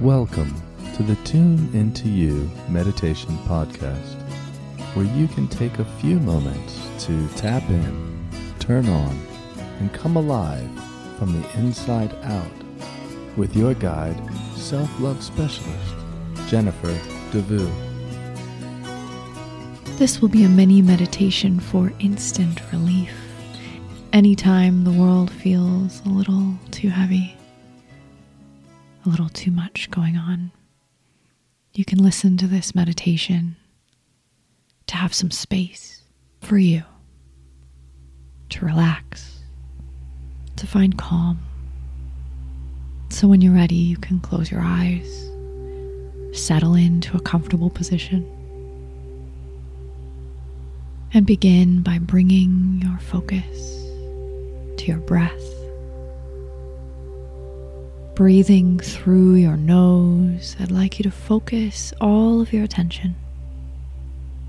Welcome to the Tune Into You Meditation Podcast, where you can take a few moments to tap in, turn on, and come alive from the inside out with your guide, self love specialist, Jennifer DeVue. This will be a mini meditation for instant relief. Anytime the world feels a little too heavy, a little too much going on, you can listen to this meditation to have some space for you, to relax, to find calm. So when you're ready, you can close your eyes, settle into a comfortable position, and begin by bringing your focus to your breath breathing through your nose, I'd like you to focus all of your attention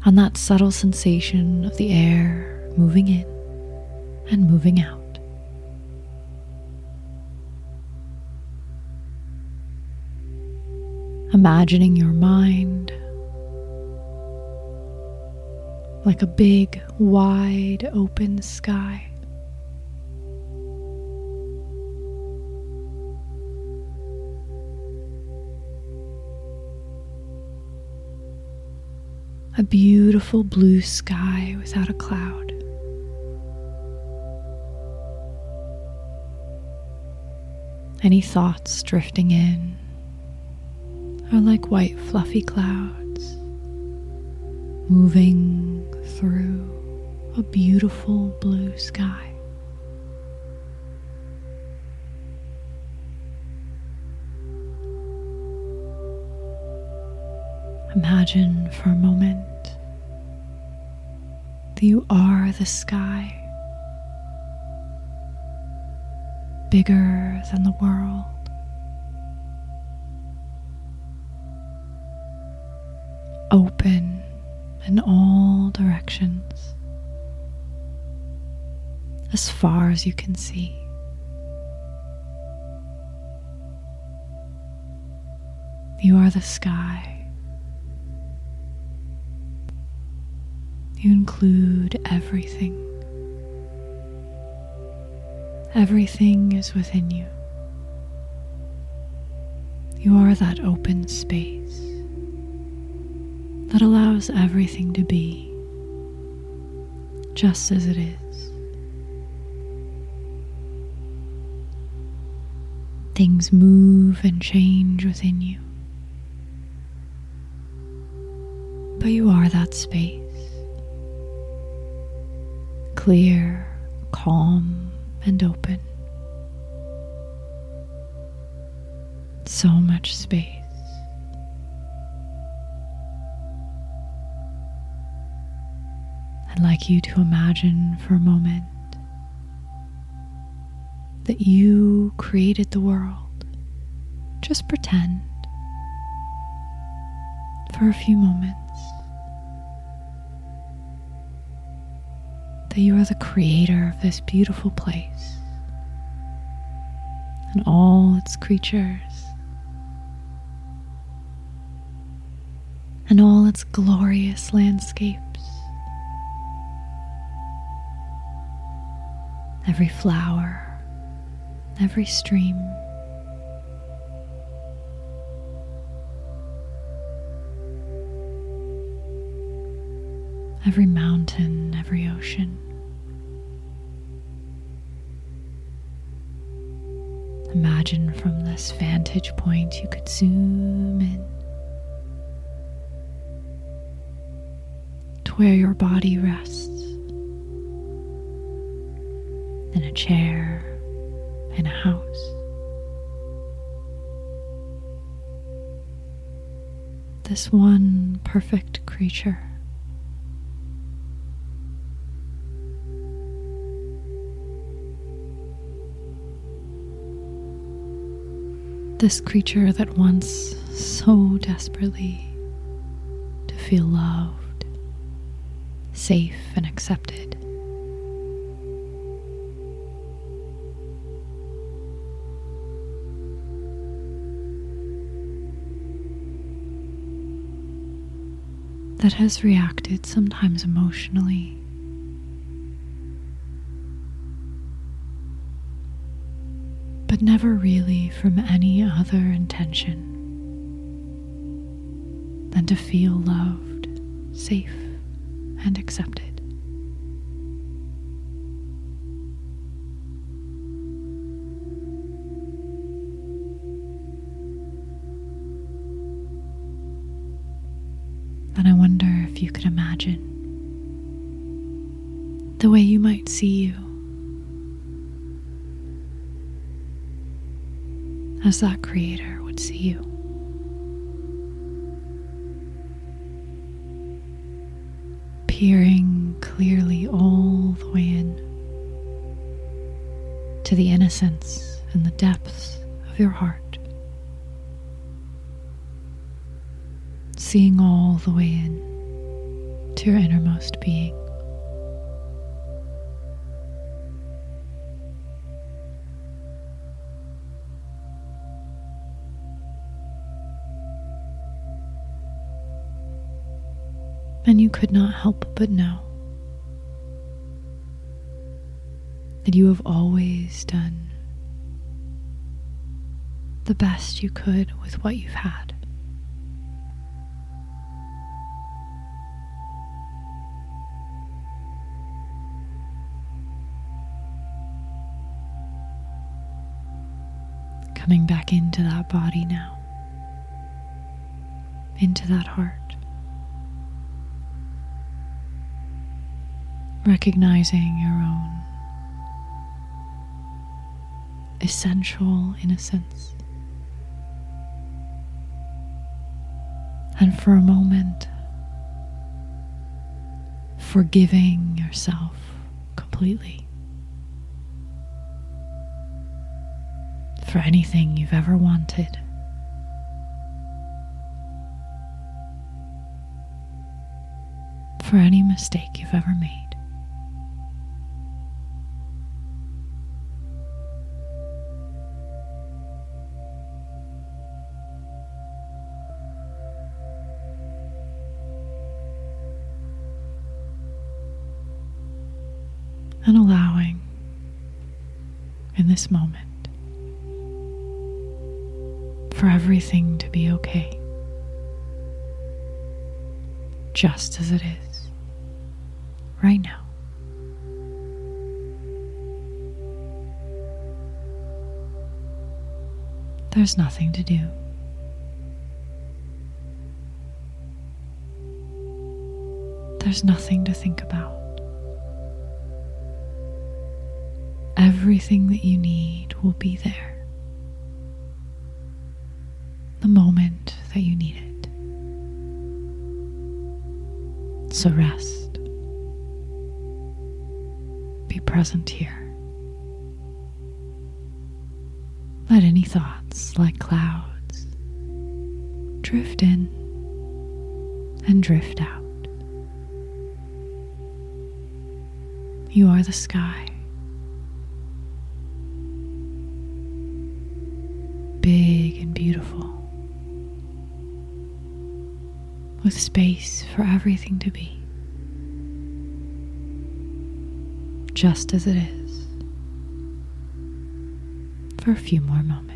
on that subtle sensation of the air moving in and moving out. Imagining your mind like a big, wide open sky. A beautiful blue sky without a cloud. Any thoughts drifting in are like white fluffy clouds moving through a beautiful blue sky. Imagine for a moment that you are the sky, bigger than the world. Open in all directions, as far as you can see. You are the sky. You include everything. Everything is within you. You are that open space that allows everything to be just as it is. Things move and change within you. But you are that space clear, calm, and open. So much space. I'd like you to imagine for a moment that you created the world. Just pretend for a few moments. That you are the creator of this beautiful place and all its creatures and all its glorious landscapes. Every flower, every stream. Every mountain, every ocean. Imagine from this vantage point you could zoom in to where your body rests in a chair, in a house. This one perfect creature. This creature that wants so desperately to feel loved, safe, and accepted. That has reacted sometimes emotionally But never really from any other intention than to feel loved, safe, and accepted. Then I wonder if you could imagine the way you might see you as that creator would see you. Peering clearly all the way in to the innocence and the depths of your heart. Seeing all the way in to your innermost being. And you could not help but know that you have always done the best you could with what you've had. Coming back into that body now, into that heart. Recognizing your own essential innocence. And for a moment, forgiving yourself completely for anything you've ever wanted. For any mistake you've ever made. And allowing in this moment for everything to be okay, just as it is right now. There's nothing to do. There's nothing to think about. Everything that you need will be there the moment that you need it. So rest. Be present here. Let any thoughts like clouds drift in and drift out. You are the sky. With space for everything to be, just as it is, for a few more moments.